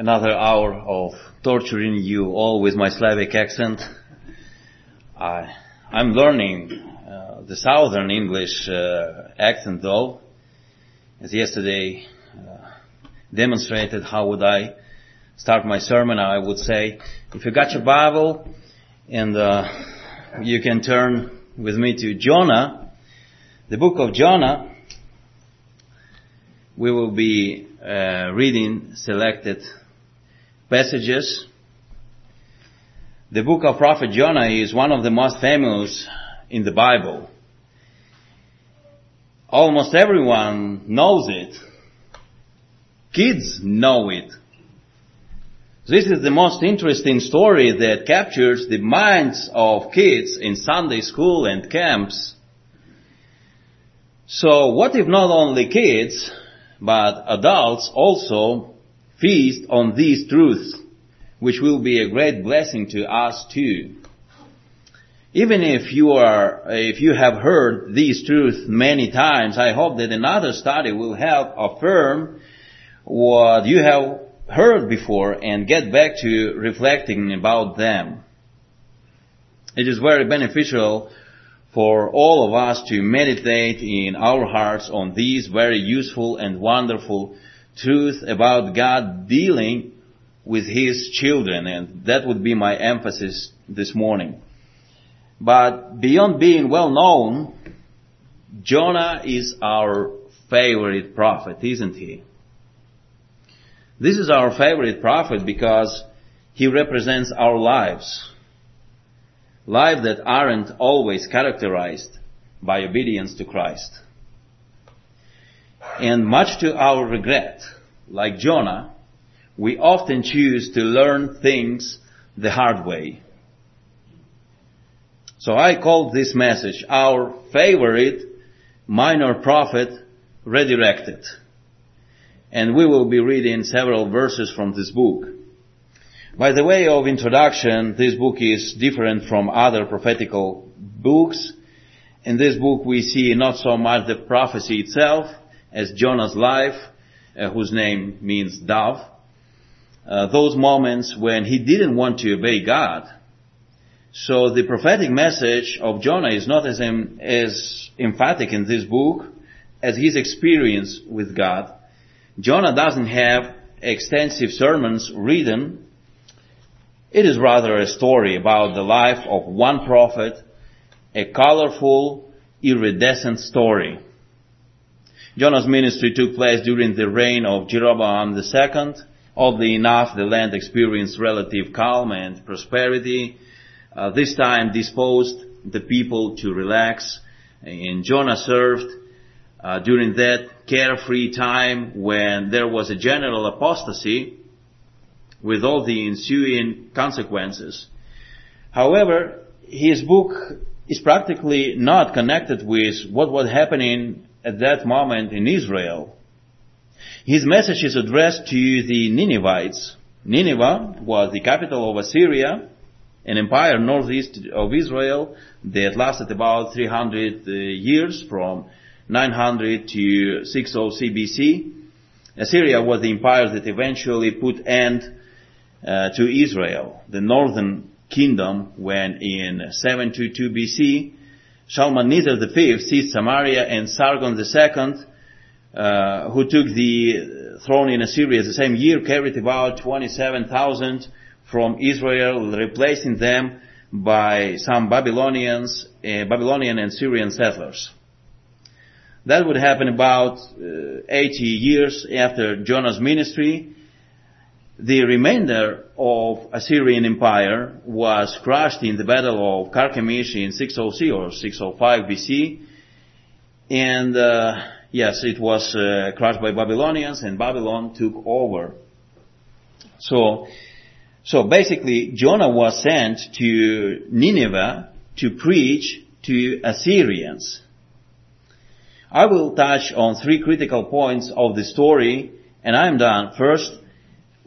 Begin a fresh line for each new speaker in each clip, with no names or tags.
another hour of torturing you all with my Slavic accent. I, I'm learning uh, the Southern English uh, accent though, as yesterday uh, demonstrated. How would I start my sermon? I would say, if you got your Bible and uh, you can turn with me to Jonah, the book of Jonah, we will be uh, reading selected passages. The book of Prophet Jonah is one of the most famous in the Bible. Almost everyone knows it. Kids know it. This is the most interesting story that captures the minds of kids in Sunday school and camps. So what if not only kids, but adults also feast on these truths, which will be a great blessing to us too. Even if you are, if you have heard these truths many times, I hope that another study will help affirm what you have heard before and get back to reflecting about them. It is very beneficial for all of us to meditate in our hearts on these very useful and wonderful truth about God dealing with His children, and that would be my emphasis this morning. But beyond being well known, Jonah is our favorite prophet, isn't he? This is our favorite prophet because he represents our lives. Lives that aren't always characterized by obedience to Christ. And much to our regret, like Jonah, we often choose to learn things the hard way. So I called this message our favorite minor prophet redirected. And we will be reading several verses from this book. By the way of introduction, this book is different from other prophetical books. In this book we see not so much the prophecy itself, as Jonah's life, uh, whose name means dove. Uh, those moments when he didn't want to obey God. So the prophetic message of Jonah is not as, em- as emphatic in this book as his experience with God. Jonah doesn't have extensive sermons written. It is rather a story about the life of one prophet, a colorful, iridescent story. Jonah's ministry took place during the reign of Jeroboam II. Oddly enough, the land experienced relative calm and prosperity. Uh, this time disposed the people to relax, and Jonah served uh, during that carefree time when there was a general apostasy with all the ensuing consequences. However, his book is practically not connected with what was happening at that moment in Israel. His message is addressed to the Ninevites. Nineveh was the capital of Assyria, an empire northeast of Israel that lasted about 300 uh, years from 900 to 600 BC. Assyria was the empire that eventually put end uh, to Israel, the northern kingdom, when in 722 BC Shalmaneser V seized Samaria and Sargon II, uh, who took the throne in Assyria the same year, carried about 27,000 from Israel, replacing them by some Babylonians, uh, Babylonian and Syrian settlers. That would happen about uh, 80 years after Jonah's ministry, the remainder of Assyrian Empire was crushed in the Battle of Carchemish in 606 or 605 BC. And uh, yes, it was uh, crushed by Babylonians, and Babylon took over. So, so basically, Jonah was sent to Nineveh to preach to Assyrians. I will touch on three critical points of the story, and I'm done. First,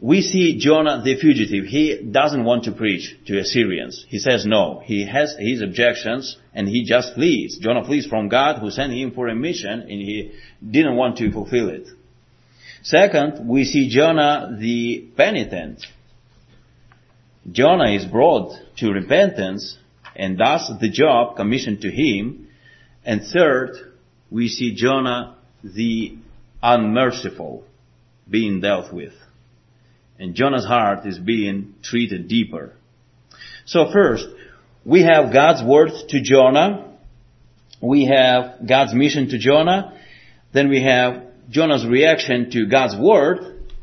we see Jonah the fugitive. He doesn't want to preach to Assyrians. He says no. He has his objections and he just flees. Jonah flees from God who sent him for a mission and he didn't want to fulfill it. Second, we see Jonah the penitent. Jonah is brought to repentance and does the job commissioned to him. And third, we see Jonah the unmerciful being dealt with. And Jonah's heart is being treated deeper. So first, we have God's word to Jonah. We have God's mission to Jonah. Then we have Jonah's reaction to God's word.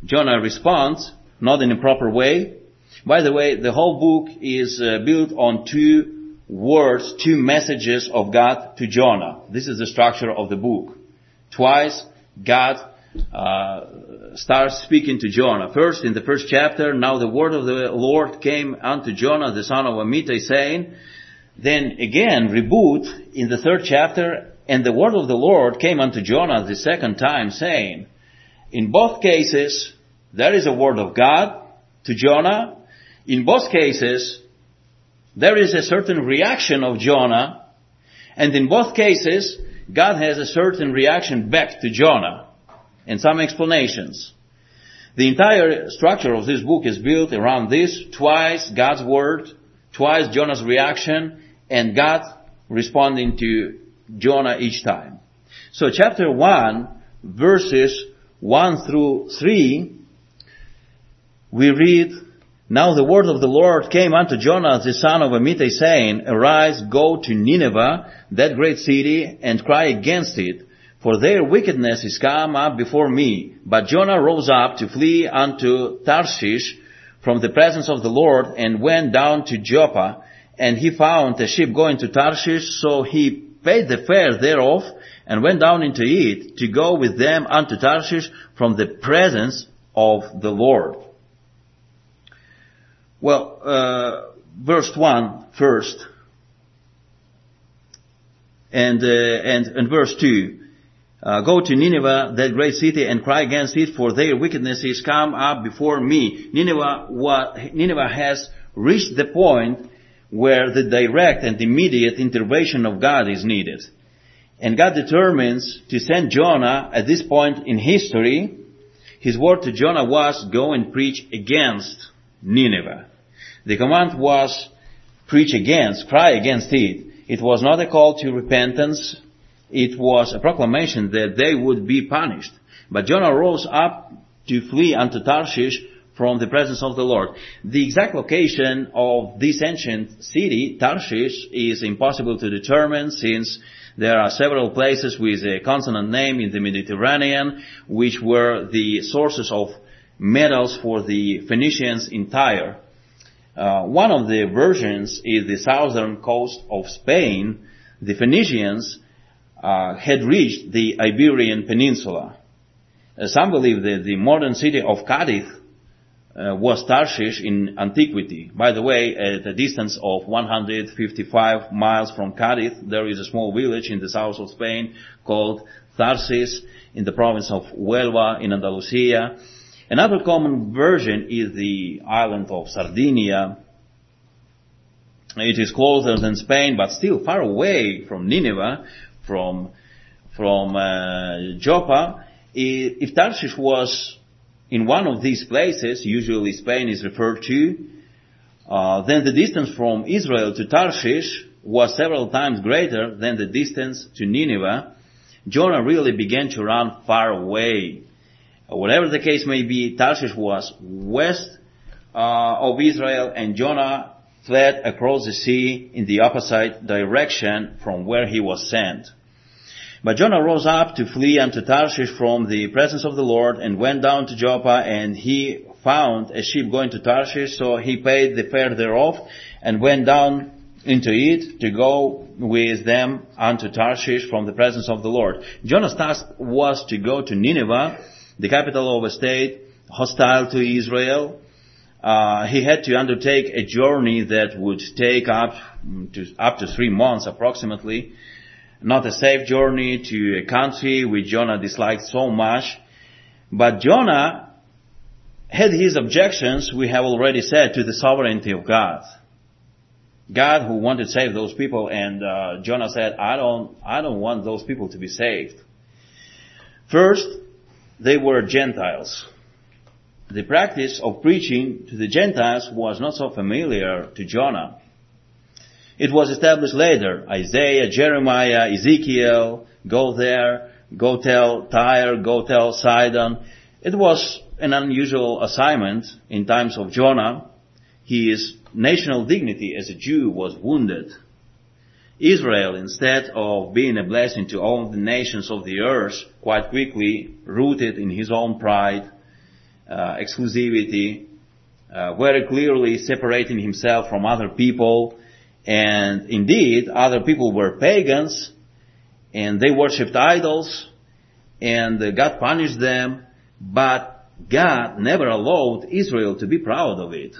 Jonah responds, not in a proper way. By the way, the whole book is uh, built on two words, two messages of God to Jonah. This is the structure of the book. Twice, God uh, starts speaking to Jonah. First, in the first chapter, now the word of the Lord came unto Jonah, the son of Amittai, saying, then again, reboot in the third chapter, and the word of the Lord came unto Jonah the second time, saying, in both cases, there is a word of God to Jonah. In both cases, there is a certain reaction of Jonah, and in both cases, God has a certain reaction back to Jonah and some explanations. The entire structure of this book is built around this, twice God's word, twice Jonah's reaction, and God responding to Jonah each time. So chapter 1, verses 1 through 3, we read, Now the word of the Lord came unto Jonah the son of Amittai saying, Arise, go to Nineveh, that great city, and cry against it, for their wickedness is come up before me. But Jonah rose up to flee unto Tarshish from the presence of the Lord and went down to Joppa. And he found a ship going to Tarshish, so he paid the fare thereof and went down into it to go with them unto Tarshish from the presence of the Lord. Well, uh, verse 1 first. And, uh, and, and verse 2. Uh, go to Nineveh, that great city, and cry against it, for their wickedness is come up before me. Nineveh, what, Nineveh has reached the point where the direct and immediate intervention of God is needed. And God determines to send Jonah at this point in history. His word to Jonah was, go and preach against Nineveh. The command was, preach against, cry against it. It was not a call to repentance, it was a proclamation that they would be punished. But Jonah rose up to flee unto Tarshish from the presence of the Lord. The exact location of this ancient city, Tarshish, is impossible to determine since there are several places with a consonant name in the Mediterranean which were the sources of metals for the Phoenicians in Tyre. Uh, one of the versions is the southern coast of Spain. The Phoenicians uh, had reached the Iberian Peninsula. Uh, some believe that the modern city of Cadiz uh, was Tarshish in antiquity. By the way, at a distance of 155 miles from Cadiz, there is a small village in the south of Spain called Tharsis in the province of Huelva in Andalusia. Another common version is the island of Sardinia. It is closer than Spain, but still far away from Nineveh, from from uh, Joppa. If Tarshish was in one of these places, usually Spain is referred to, uh, then the distance from Israel to Tarshish was several times greater than the distance to Nineveh. Jonah really began to run far away. Whatever the case may be, Tarshish was west uh, of Israel, and Jonah fled across the sea in the opposite direction from where he was sent. But Jonah rose up to flee unto Tarshish from the presence of the Lord and went down to Joppa and he found a ship going to Tarshish, so he paid the fare thereof and went down into it to go with them unto Tarshish from the presence of the Lord. Jonah's task was to go to Nineveh, the capital of a state hostile to Israel. Uh, he had to undertake a journey that would take up to up to three months approximately not a safe journey to a country which Jonah disliked so much. But Jonah had his objections, we have already said, to the sovereignty of God. God who wanted to save those people and uh, Jonah said, I don't, I don't want those people to be saved. First, they were Gentiles. The practice of preaching to the Gentiles was not so familiar to Jonah. It was established later. Isaiah, Jeremiah, Ezekiel, go there, go tell Tyre, go tell Sidon. It was an unusual assignment in times of Jonah. His national dignity as a Jew was wounded. Israel, instead of being a blessing to all the nations of the earth, quite quickly rooted in his own pride, exclusivity, uh, very clearly separating himself from other people, and indeed, other people were pagans, and they worshipped idols, and God punished them, but God never allowed Israel to be proud of it,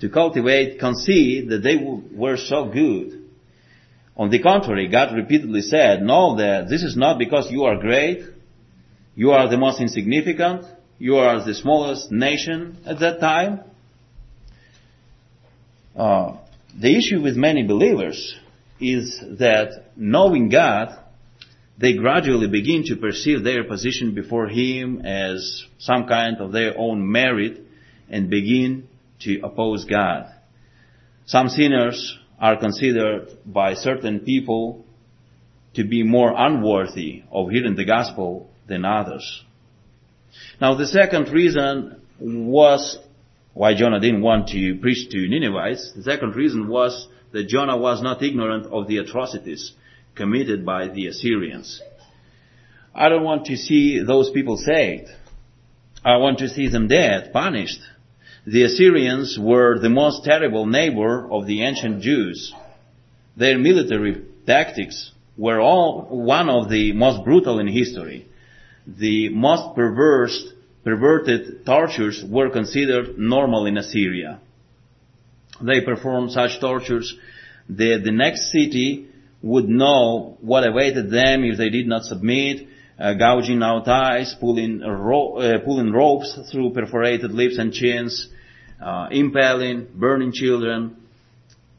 to cultivate conceit that they were so good. On the contrary, God repeatedly said, know that this is not because you are great, you are the most insignificant, you are the smallest nation at that time. Uh, the issue with many believers is that knowing God, they gradually begin to perceive their position before Him as some kind of their own merit and begin to oppose God. Some sinners are considered by certain people to be more unworthy of hearing the gospel than others. Now the second reason was why Jonah didn't want to preach to Ninevites. The second reason was that Jonah was not ignorant of the atrocities committed by the Assyrians. I don't want to see those people saved. I want to see them dead, punished. The Assyrians were the most terrible neighbor of the ancient Jews. Their military tactics were all one of the most brutal in history. The most perverse, perverted tortures were considered normal in Assyria. They performed such tortures that the next city would know what awaited them if they did not submit, uh, gouging out eyes, pulling, ro- uh, pulling ropes through perforated lips and chins, uh, impaling, burning children,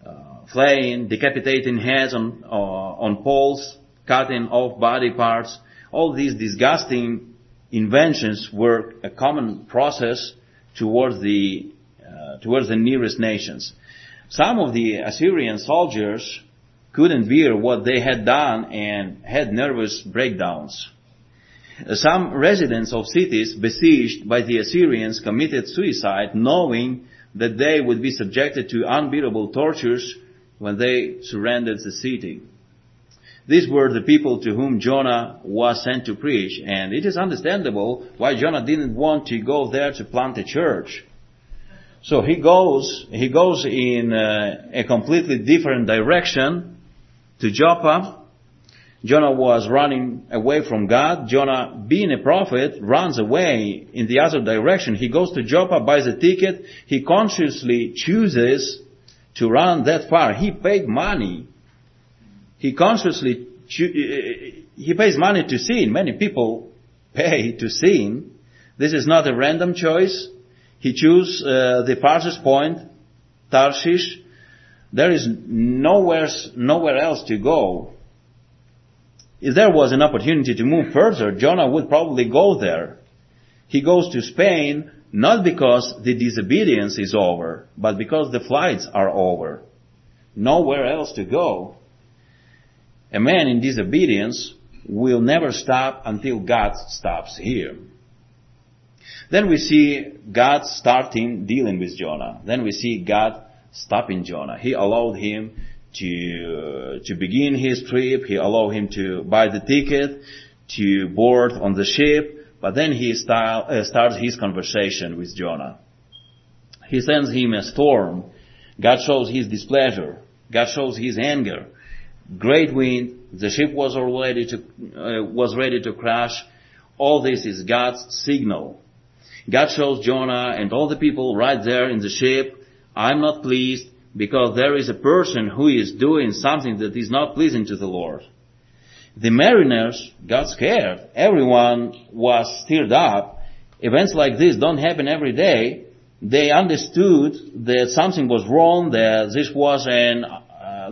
uh, flaying, decapitating heads on, uh, on poles, cutting off body parts. All these disgusting inventions were a common process towards the, uh, towards the nearest nations. Some of the Assyrian soldiers couldn't bear what they had done and had nervous breakdowns. Some residents of cities besieged by the Assyrians committed suicide knowing that they would be subjected to unbearable tortures when they surrendered the city. These were the people to whom Jonah was sent to preach, and it is understandable why Jonah didn't want to go there to plant a church. So he goes, he goes in a, a completely different direction to Joppa, Jonah was running away from God. Jonah, being a prophet, runs away in the other direction. He goes to Joppa, buys a ticket. He consciously chooses to run that far. He paid money. He consciously, he pays money to sin. Many people pay to sin. This is not a random choice. He chose uh, the farthest point, Tarshish. There is nowhere, nowhere else to go. If there was an opportunity to move further, Jonah would probably go there. He goes to Spain not because the disobedience is over, but because the flights are over. Nowhere else to go. A man in disobedience will never stop until God stops here. Then we see God starting dealing with Jonah. Then we see God stopping Jonah. He allowed him to, to begin his trip. He allowed him to buy the ticket, to board on the ship, but then he start, uh, starts his conversation with Jonah. He sends him a storm. God shows his displeasure. God shows his anger. Great wind. The ship was already to, uh, was ready to crash. All this is God's signal. God shows Jonah and all the people right there in the ship, I'm not pleased because there is a person who is doing something that is not pleasing to the Lord. The mariners got scared. Everyone was stirred up. Events like this don't happen every day. They understood that something was wrong, that this was an,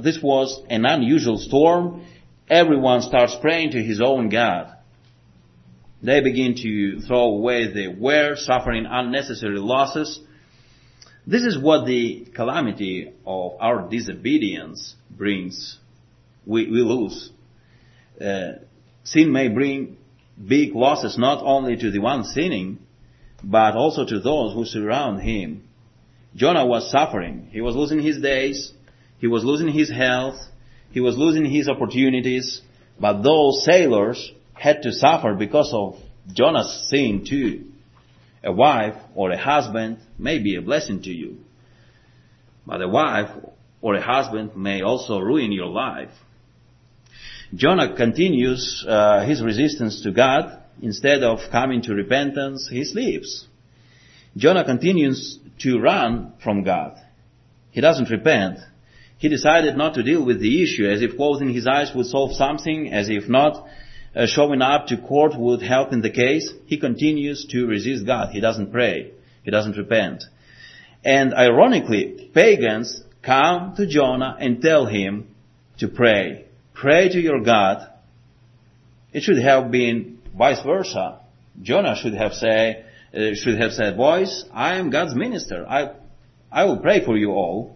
this was an unusual storm. Everyone starts praying to his own God. They begin to throw away their wear, suffering unnecessary losses. This is what the calamity of our disobedience brings. We, we lose. Uh, sin may bring big losses not only to the one sinning, but also to those who surround him. Jonah was suffering. He was losing his days. He was losing his health. He was losing his opportunities. But those sailors had to suffer because of Jonah's sin too. A wife or a husband may be a blessing to you. But a wife or a husband may also ruin your life. Jonah continues uh, his resistance to God. Instead of coming to repentance, he sleeps. Jonah continues to run from God. He doesn't repent. He decided not to deal with the issue as if closing his eyes would solve something, as if not uh, showing up to court would help in the case. He continues to resist God. He doesn't pray. He doesn't repent. And ironically, pagans come to Jonah and tell him to pray. Pray to your God. It should have been vice versa. Jonah should have said, uh, should have said, boys, I am God's minister. I, I will pray for you all.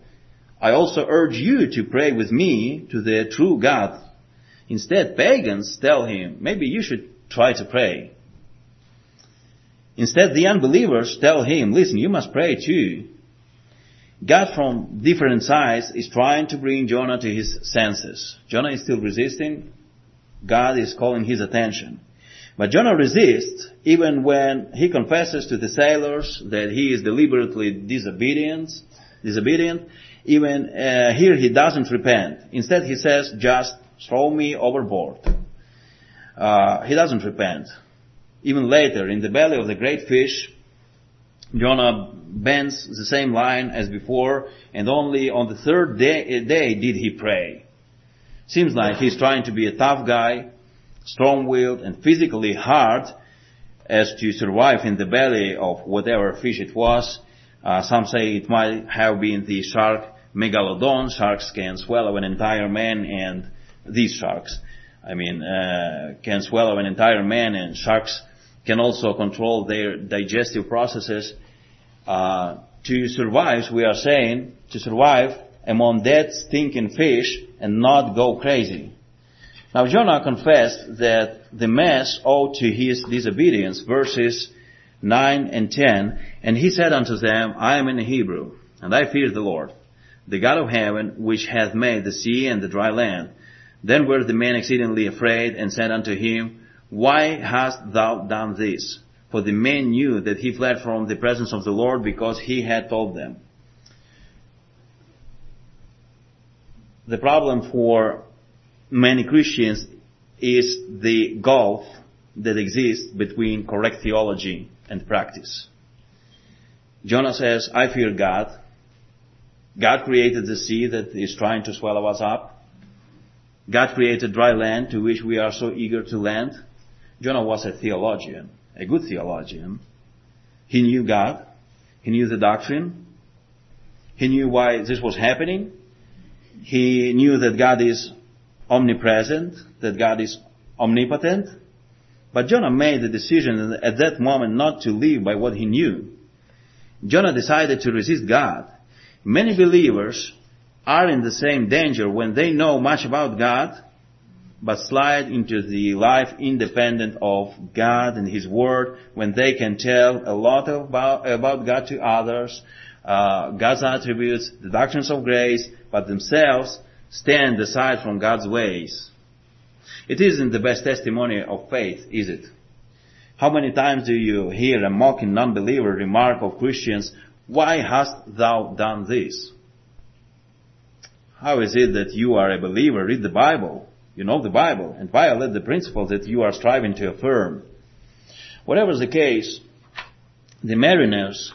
I also urge you to pray with me to the true God. Instead, pagans tell him, maybe you should try to pray. Instead, the unbelievers tell him, listen, you must pray too. God from different sides is trying to bring Jonah to his senses. Jonah is still resisting. God is calling his attention. But Jonah resists even when he confesses to the sailors that he is deliberately disobedient, disobedient. Even uh, here he doesn't repent. Instead he says, just throw me overboard. Uh, he doesn't repent. Even later, in the belly of the great fish, Jonah bends the same line as before, and only on the third day, day did he pray. Seems like he's trying to be a tough guy, strong-willed and physically hard as to survive in the belly of whatever fish it was. Uh, some say it might have been the shark megalodon. Sharks can swallow an entire man and these sharks, I mean, uh, can swallow an entire man and sharks can also control their digestive processes. Uh, to survive, we are saying, to survive among dead stinking fish and not go crazy. Now Jonah confessed that the mess owed to his disobedience, verses 9 and 10, and he said unto them, I am in Hebrew, and I fear the Lord, the God of heaven, which hath made the sea and the dry land. Then were the men exceedingly afraid, and said unto him, Why hast thou done this? For the men knew that he fled from the presence of the Lord because he had told them. The problem for many Christians is the gulf that exists between correct theology and practice. Jonah says, I fear God. God created the sea that is trying to swallow us up. God created dry land to which we are so eager to land. Jonah was a theologian a good theologian. He knew God. He knew the doctrine. He knew why this was happening. He knew that God is omnipresent, that God is omnipotent. But Jonah made the decision at that moment not to live by what he knew. Jonah decided to resist God. Many believers are in the same danger when they know much about God but slide into the life independent of God and His Word when they can tell a lot about, about God to others, uh, God's attributes, the doctrines of grace, but themselves stand aside from God's ways. It isn't the best testimony of faith, is it? How many times do you hear a mocking non-believer remark of Christians, why hast thou done this? How is it that you are a believer, read the Bible, you know the Bible and violate the principles that you are striving to affirm. Whatever the case, the mariners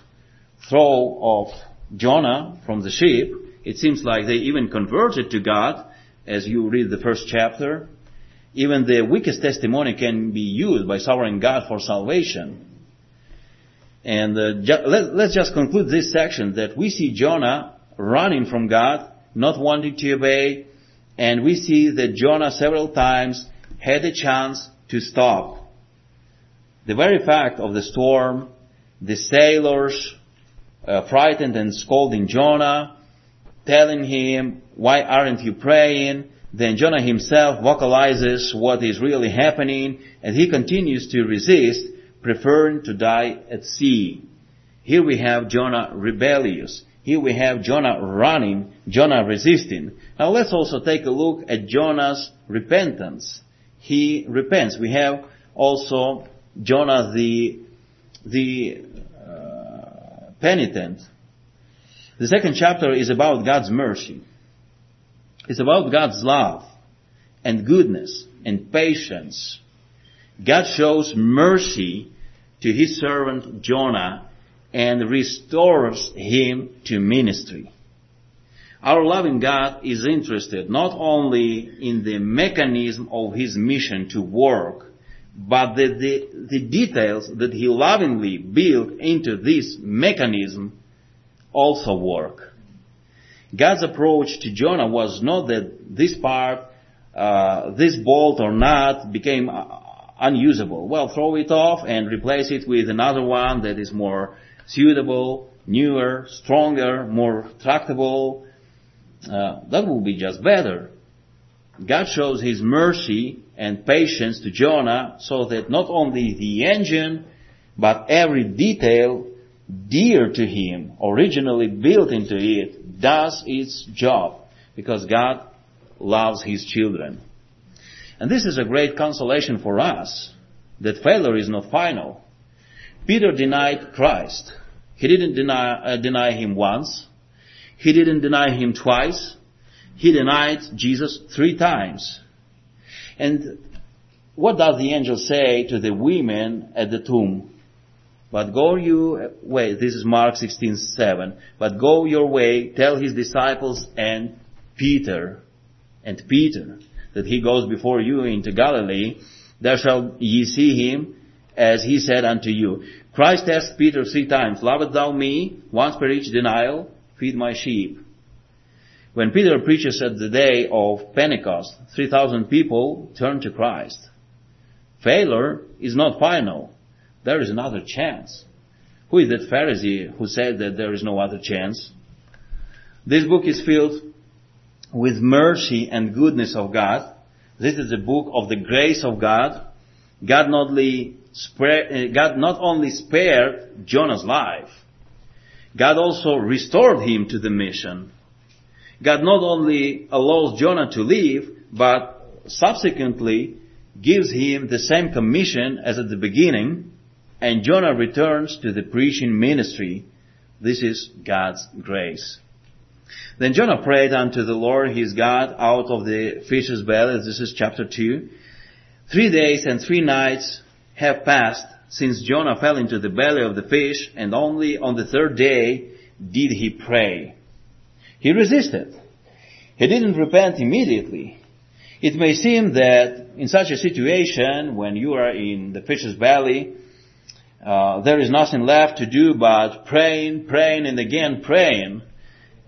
throw off Jonah from the ship. It seems like they even converted to God as you read the first chapter. Even the weakest testimony can be used by sovereign God for salvation. And uh, ju- let, let's just conclude this section that we see Jonah running from God, not wanting to obey, and we see that Jonah several times had a chance to stop. The very fact of the storm, the sailors uh, frightened and scolding Jonah, telling him, why aren't you praying? Then Jonah himself vocalizes what is really happening and he continues to resist, preferring to die at sea. Here we have Jonah rebellious. Here we have Jonah running, Jonah resisting. Now let's also take a look at Jonah's repentance. He repents. We have also Jonah the, the uh, penitent. The second chapter is about God's mercy. It's about God's love and goodness and patience. God shows mercy to his servant Jonah and restores him to ministry. Our loving God is interested not only in the mechanism of his mission to work, but the, the, the details that he lovingly built into this mechanism also work. God's approach to Jonah was not that this part, uh, this bolt or nut became uh, unusable. Well, throw it off and replace it with another one that is more suitable, newer, stronger, more tractable. Uh, that will be just better. God shows His mercy and patience to Jonah so that not only the engine, but every detail dear to Him, originally built into it, does its job because God loves His children. And this is a great consolation for us that failure is not final. Peter denied Christ. He didn't deny, uh, deny him once. He didn't deny him twice. He denied Jesus three times. And what does the angel say to the women at the tomb? But go you way, this is Mark 16:7. But go your way, tell his disciples and Peter, and Peter, that he goes before you into Galilee, there shall ye see him, as he said unto you. Christ asked Peter three times, Lovest thou me? Once per each denial, feed my sheep. When Peter preaches at the day of Pentecost, 3,000 people turn to Christ. Failure is not final. There is another chance. Who is that Pharisee who said that there is no other chance? This book is filled with mercy and goodness of God. This is a book of the grace of God. God not only spared, uh, God not only spared Jonah's life, God also restored him to the mission. God not only allows Jonah to live, but subsequently gives him the same commission as at the beginning, and Jonah returns to the preaching ministry. This is God's grace. Then Jonah prayed unto the Lord his God out of the fish's belly. This is chapter 2. Three days and three nights have passed since Jonah fell into the belly of the fish, and only on the third day did he pray. He resisted. He didn't repent immediately. It may seem that in such a situation, when you are in the fish's belly, uh, there is nothing left to do but praying, praying, and again praying.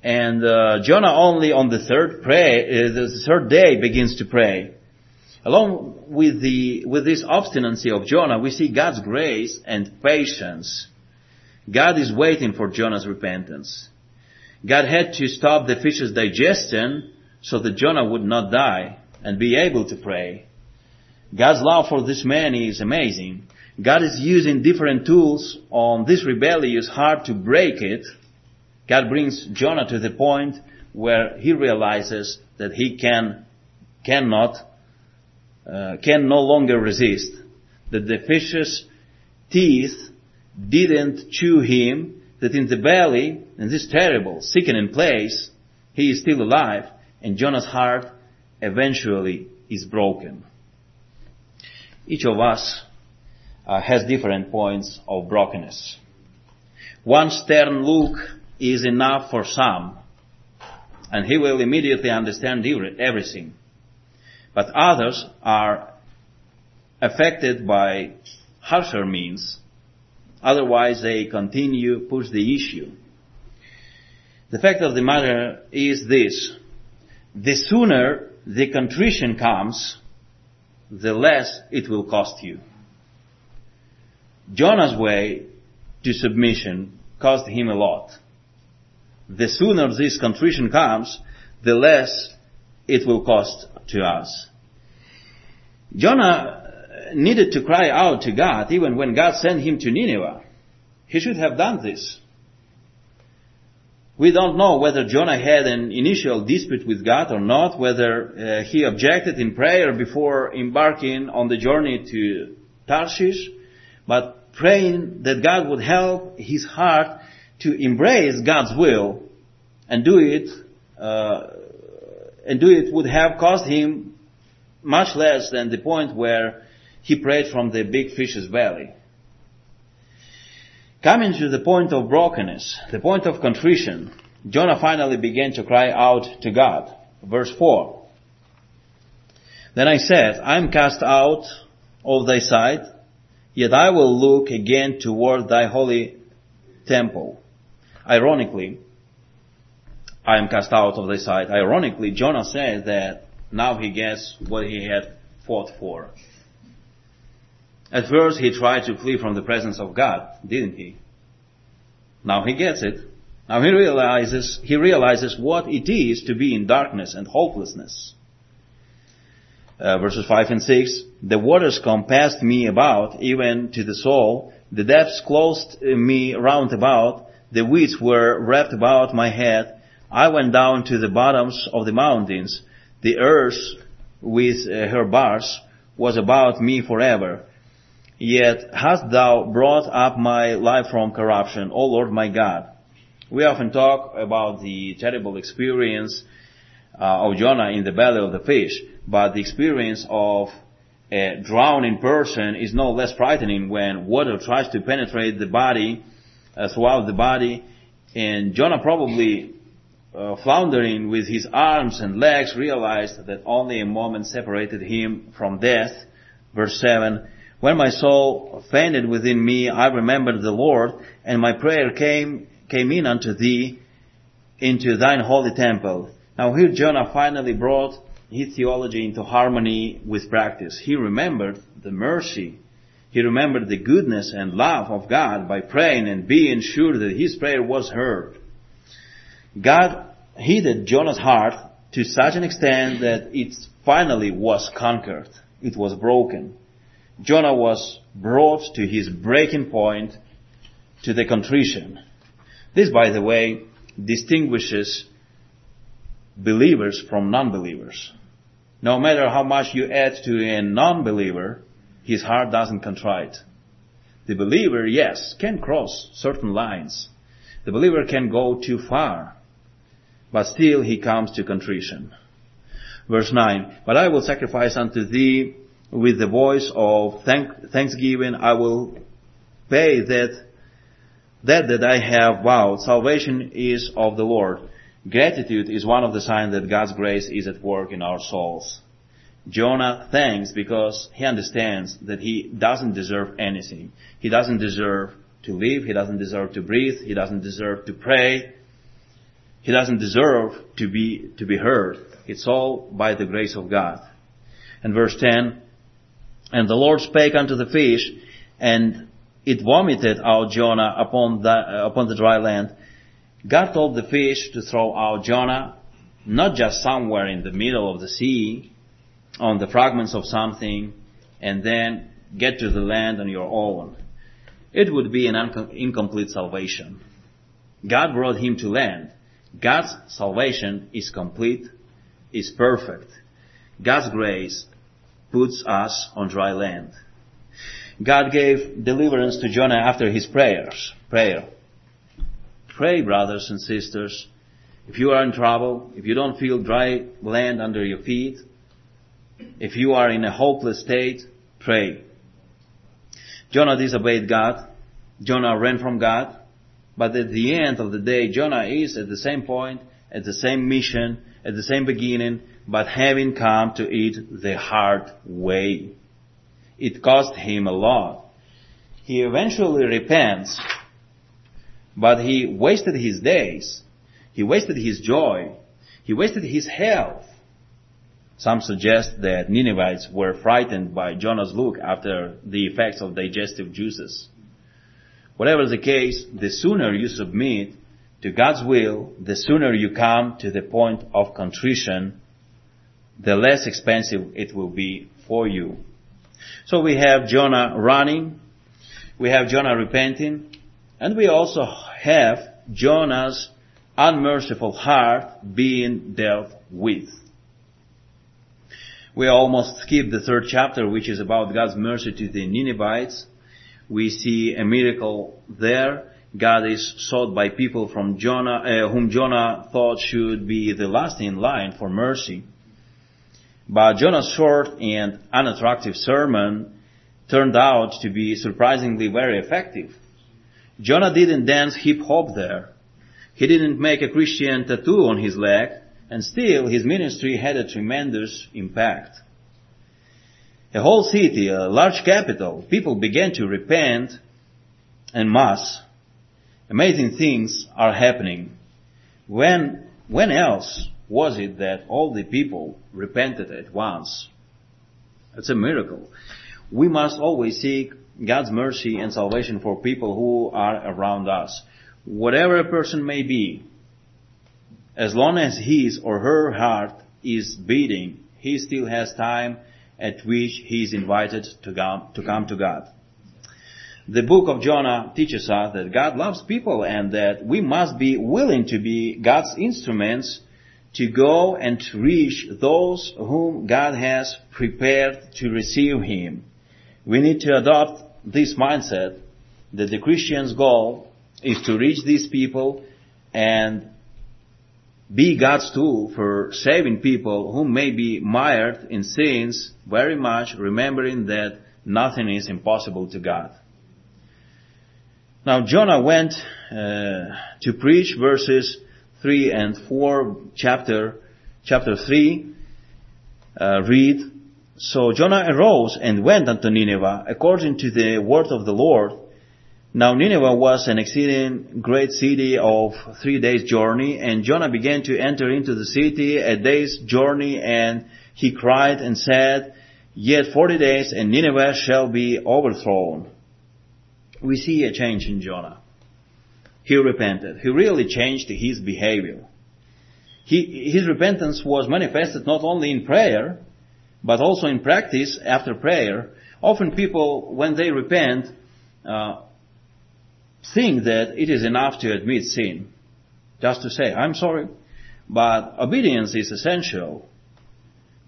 And uh, Jonah only on the third pray, uh, the third day begins to pray. Along with the with this obstinacy of Jonah, we see God's grace and patience. God is waiting for Jonah's repentance. God had to stop the fish's digestion so that Jonah would not die and be able to pray. God's love for this man is amazing. God is using different tools on this rebellious heart to break it. God brings Jonah to the point where he realizes that he can, cannot, uh, can no longer resist. That the fish's teeth didn't chew him, that in the belly, in this terrible, sickening place, he is still alive, and Jonah's heart eventually is broken. Each of us uh, has different points of brokenness. One stern look is enough for some, and he will immediately understand everything. But others are affected by harsher means. Otherwise, they continue push the issue. The fact of the matter is this: the sooner the contrition comes, the less it will cost you. Jonah's way to submission cost him a lot. The sooner this contrition comes, the less it will cost to us. Jonah needed to cry out to God even when God sent him to Nineveh. He should have done this. We don't know whether Jonah had an initial dispute with God or not, whether uh, he objected in prayer before embarking on the journey to Tarshish, but praying that God would help his heart to embrace God's will and do it, uh, and do it would have cost him much less than the point where he prayed from the big fish's belly. Coming to the point of brokenness, the point of contrition, Jonah finally began to cry out to God. Verse 4. Then I said, I am cast out of thy sight, yet I will look again toward thy holy temple. Ironically, I am cast out of thy sight. Ironically, Jonah says that now he gets what he had fought for. At first he tried to flee from the presence of God, didn't he? Now he gets it. Now he realizes, he realizes what it is to be in darkness and hopelessness. Uh, verses 5 and 6, the waters compassed me about, even to the soul. The depths closed me round about. The weeds were wrapped about my head. I went down to the bottoms of the mountains. The earth with uh, her bars was about me forever. Yet hast thou brought up my life from corruption, O Lord my God. We often talk about the terrible experience uh, of Jonah in the belly of the fish, but the experience of a drowning person is no less frightening when water tries to penetrate the body, uh, throughout the body, and Jonah probably uh, floundering with his arms and legs realized that only a moment separated him from death. Verse 7, when my soul fainted within me, I remembered the Lord, and my prayer came, came in unto thee into thine holy temple. Now here Jonah finally brought his theology into harmony with practice. He remembered the mercy. He remembered the goodness and love of God by praying and being sure that his prayer was heard. God heated Jonah's heart to such an extent that it finally was conquered. It was broken. Jonah was brought to his breaking point, to the contrition. This, by the way, distinguishes believers from non-believers. No matter how much you add to a non-believer, his heart doesn't contrite. The believer, yes, can cross certain lines. The believer can go too far. But still he comes to contrition. Verse 9, But I will sacrifice unto thee with the voice of thank, thanksgiving, I will pay that, that that I have vowed. Salvation is of the Lord. Gratitude is one of the signs that God's grace is at work in our souls. Jonah thanks because he understands that he doesn't deserve anything. He doesn't deserve to live. He doesn't deserve to breathe. He doesn't deserve to pray. He doesn't deserve to be, to be heard. It's all by the grace of God. And verse 10, and the Lord spake unto the fish, and it vomited out Jonah upon the, upon the dry land. God told the fish to throw out Jonah, not just somewhere in the middle of the sea, on the fragments of something, and then get to the land on your own. It would be an incomplete salvation. God brought him to land. God's salvation is complete, is perfect. God's grace puts us on dry land. God gave deliverance to Jonah after his prayers. Prayer. Pray, brothers and sisters. If you are in trouble, if you don't feel dry land under your feet, if you are in a hopeless state, pray. Jonah disobeyed God. Jonah ran from God. But at the end of the day, Jonah is at the same point, at the same mission, at the same beginning, but having come to it the hard way. It cost him a lot. He eventually repents, but he wasted his days. He wasted his joy. He wasted his health. Some suggest that Ninevites were frightened by Jonah's look after the effects of digestive juices. Whatever the case, the sooner you submit to God's will, the sooner you come to the point of contrition, the less expensive it will be for you. So we have Jonah running, we have Jonah repenting, and we also have Jonah's unmerciful heart being dealt with. We almost skipped the third chapter, which is about God's mercy to the Ninevites. We see a miracle there. God is sought by people from Jonah, uh, whom Jonah thought should be the last in line for mercy. But Jonah's short and unattractive sermon turned out to be surprisingly very effective. Jonah didn't dance hip hop there. He didn't make a Christian tattoo on his leg, and still his ministry had a tremendous impact. A whole city, a large capital, people began to repent en masse. Amazing things are happening. When, when else was it that all the people repented at once? It's a miracle. We must always seek God's mercy and salvation for people who are around us. Whatever a person may be, as long as his or her heart is beating, he still has time at which he is invited to come, to come to God. The book of Jonah teaches us that God loves people and that we must be willing to be God's instruments to go and reach those whom God has prepared to receive Him. We need to adopt this mindset that the Christian's goal is to reach these people and be God's tool for saving people who may be mired in sins, very much remembering that nothing is impossible to God. Now Jonah went uh, to preach verses 3 and 4, chapter, chapter 3, uh, read, So Jonah arose and went unto Nineveh according to the word of the Lord, now Nineveh was an exceeding great city of three days journey, and Jonah began to enter into the city a day's journey, and he cried and said, Yet forty days and Nineveh shall be overthrown. We see a change in Jonah. He repented. He really changed his behavior. He, his repentance was manifested not only in prayer, but also in practice after prayer. Often people, when they repent, uh, think that it is enough to admit sin. Just to say, I'm sorry. But obedience is essential.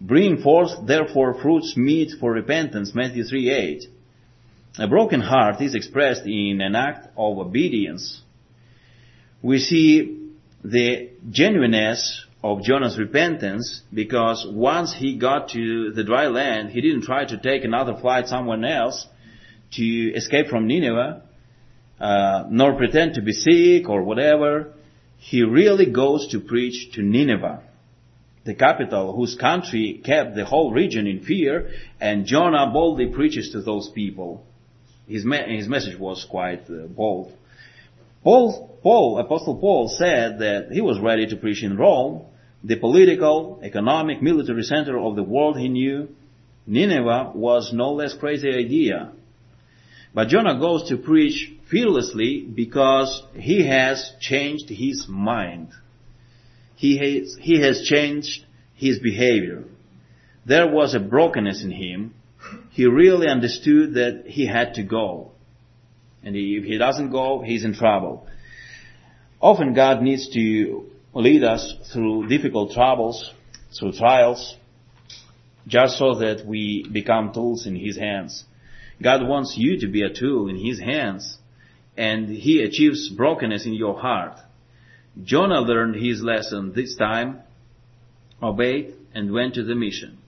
Bring forth therefore fruits meet for repentance, Matthew 3 8. A broken heart is expressed in an act of obedience. We see the genuineness of Jonah's repentance because once he got to the dry land, he didn't try to take another flight somewhere else to escape from Nineveh uh, nor pretend to be sick or whatever. He really goes to preach to Nineveh, the capital whose country kept the whole region in fear, and Jonah boldly preaches to those people. His, me- his message was quite uh, bold. Paul, Paul, Apostle Paul said that he was ready to preach in Rome, the political, economic, military center of the world he knew. Nineveh was no less crazy idea. But Jonah goes to preach fearlessly because he has changed his mind. He has, he has changed his behavior. There was a brokenness in him. He really understood that he had to go. And if he doesn't go, he's in trouble. Often God needs to lead us through difficult troubles, through trials, just so that we become tools in His hands. God wants you to be a tool in His hands, and He achieves brokenness in your heart. Jonah learned his lesson this time, obeyed, and went to the mission.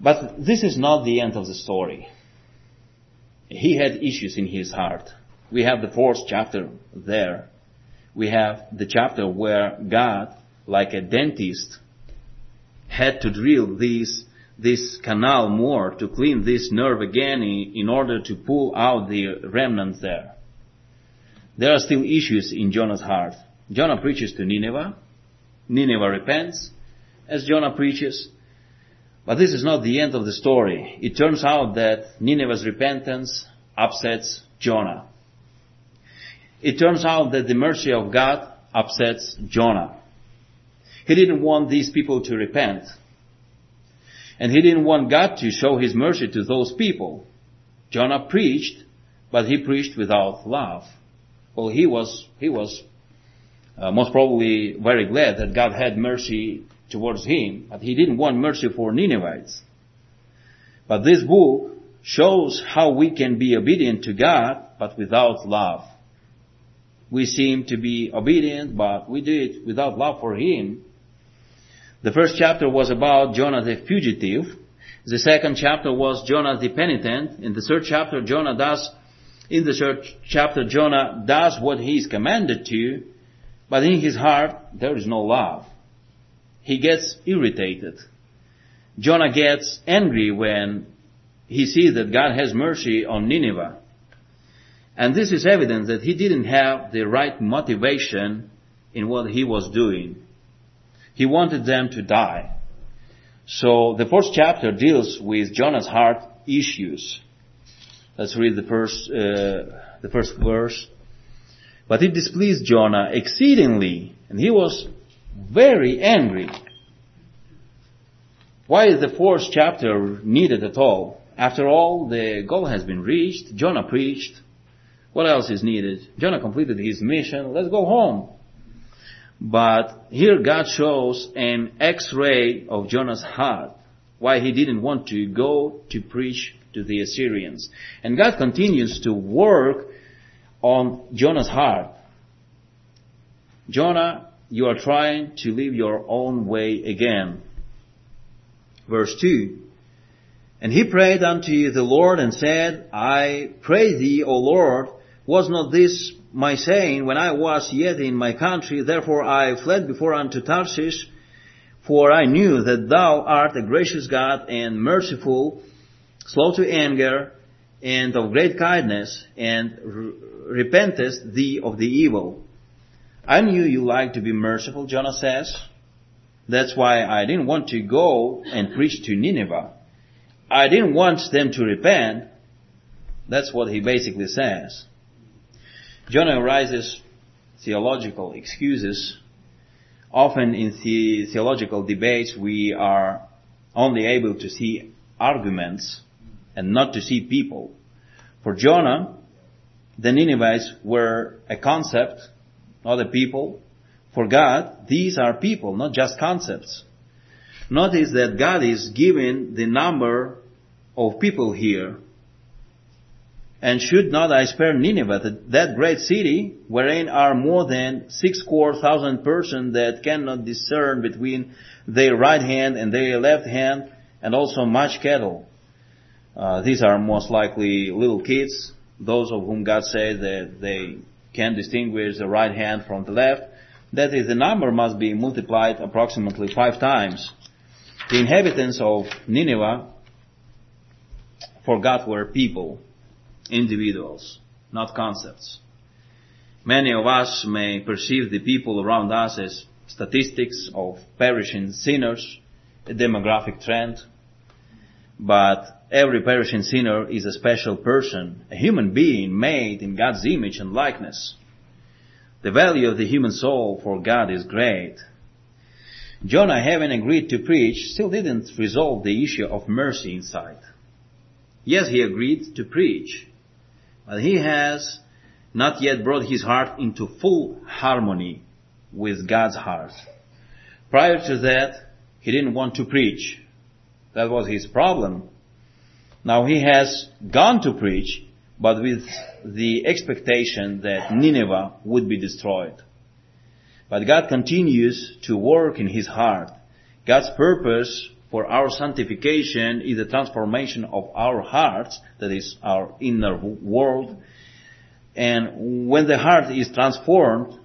But this is not the end of the story. He had issues in his heart. We have the fourth chapter there. We have the chapter where God, like a dentist, had to drill these this canal more to clean this nerve again in order to pull out the remnants there. There are still issues in Jonah's heart. Jonah preaches to Nineveh. Nineveh repents as Jonah preaches. But this is not the end of the story. It turns out that Nineveh's repentance upsets Jonah. it turns out that the mercy of God upsets Jonah. He didn't want these people to repent. And he didn't want God to show his mercy to those people. Jonah preached, but he preached without love. Well, he was, he was uh, most probably very glad that God had mercy towards him, but he didn't want mercy for Ninevites. But this book shows how we can be obedient to God, but without love. We seem to be obedient, but we do it without love for Him. The first chapter was about Jonah the fugitive. The second chapter was Jonah the penitent. In the third chapter, Jonah does, in the third chapter, Jonah does what he is commanded to, but in his heart, there is no love. He gets irritated. Jonah gets angry when he sees that God has mercy on Nineveh. And this is evidence that he didn't have the right motivation in what he was doing. He wanted them to die. So the fourth chapter deals with Jonah's heart issues. Let's read the first, uh, the first verse. But it displeased Jonah exceedingly, and he was very angry. Why is the fourth chapter needed at all? After all, the goal has been reached. Jonah preached. What else is needed? Jonah completed his mission. Let's go home. But here God shows an x-ray of Jonah's heart. Why he didn't want to go to preach to the Assyrians. And God continues to work on Jonah's heart. Jonah, you are trying to live your own way again. Verse 2. And he prayed unto the Lord and said, I pray thee, O Lord, was not this my saying when I was yet in my country? Therefore I fled before unto Tarshish, for I knew that thou art a gracious God and merciful, slow to anger, and of great kindness, and repentest thee of the evil. I knew you like to be merciful, Jonah says. That's why I didn't want to go and preach to Nineveh. I didn't want them to repent. That's what he basically says. Jonah raises theological excuses. Often in the theological debates we are only able to see arguments and not to see people. For Jonah, the Ninevites were a concept, not a people. For God, these are people, not just concepts. Notice that God is giving the number of people here. And should not I spare Nineveh, that great city, wherein are more than six score thousand persons that cannot discern between their right hand and their left hand, and also much cattle. Uh, these are most likely little kids, those of whom God said that they can distinguish the right hand from the left. That is, the number must be multiplied approximately five times. The inhabitants of Nineveh for God were people, individuals, not concepts. Many of us may perceive the people around us as statistics of perishing sinners, a demographic trend, but every perishing sinner is a special person, a human being made in God's image and likeness. The value of the human soul for God is great. Jonah, having agreed to preach, still didn't resolve the issue of mercy inside. Yes, he agreed to preach, but he has not yet brought his heart into full harmony with God's heart. Prior to that, he didn't want to preach. That was his problem. Now he has gone to preach, but with the expectation that Nineveh would be destroyed. But God continues to work in his heart. God's purpose for our sanctification is the transformation of our hearts, that is our inner world. And when the heart is transformed,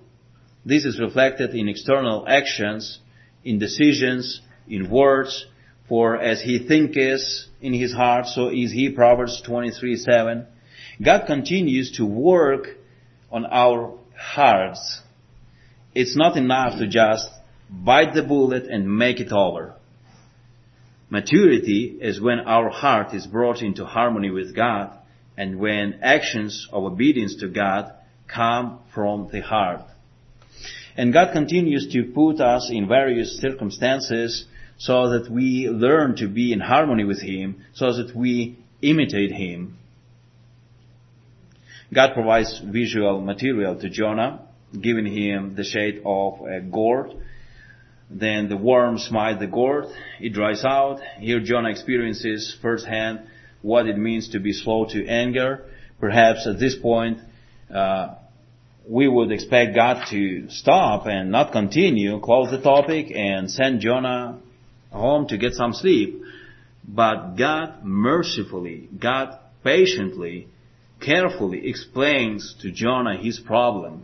this is reflected in external actions, in decisions, in words, for as he thinketh in his heart, so is he, Proverbs 23, 7. God continues to work on our hearts. It's not enough to just bite the bullet and make it over. Maturity is when our heart is brought into harmony with God and when actions of obedience to God come from the heart. And God continues to put us in various circumstances so that we learn to be in harmony with Him, so that we imitate Him. God provides visual material to Jonah, giving him the shade of a gourd. Then the worm smites the gourd, it dries out. Here Jonah experiences firsthand what it means to be slow to anger. Perhaps at this point, uh, we would expect God to stop and not continue, close the topic, and send Jonah home to get some sleep. But God mercifully, God patiently, carefully explains to Jonah his problem,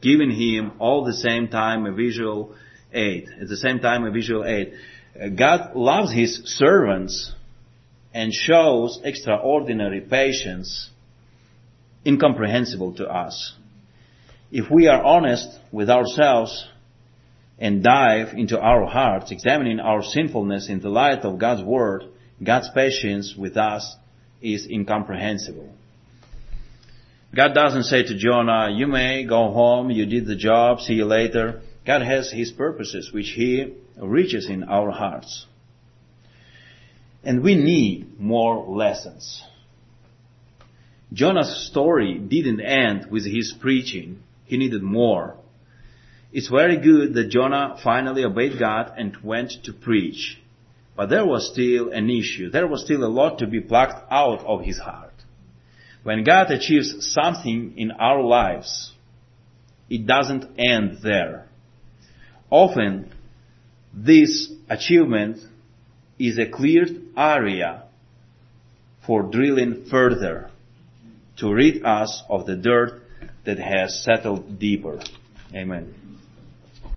giving him all the same time a visual aid, at the same time a visual aid. God loves his servants and shows extraordinary patience incomprehensible to us. If we are honest with ourselves and dive into our hearts, examining our sinfulness in the light of God's Word, God's patience with us is incomprehensible. God doesn't say to Jonah, you may go home, you did the job, see you later. God has His purposes which He reaches in our hearts. And we need more lessons. Jonah's story didn't end with his preaching. He needed more. It's very good that Jonah finally obeyed God and went to preach. But there was still an issue. There was still a lot to be plucked out of his heart. When God achieves something in our lives, it doesn't end there. Often, this achievement is a cleared area for drilling further to rid us of the dirt that has settled deeper. Amen.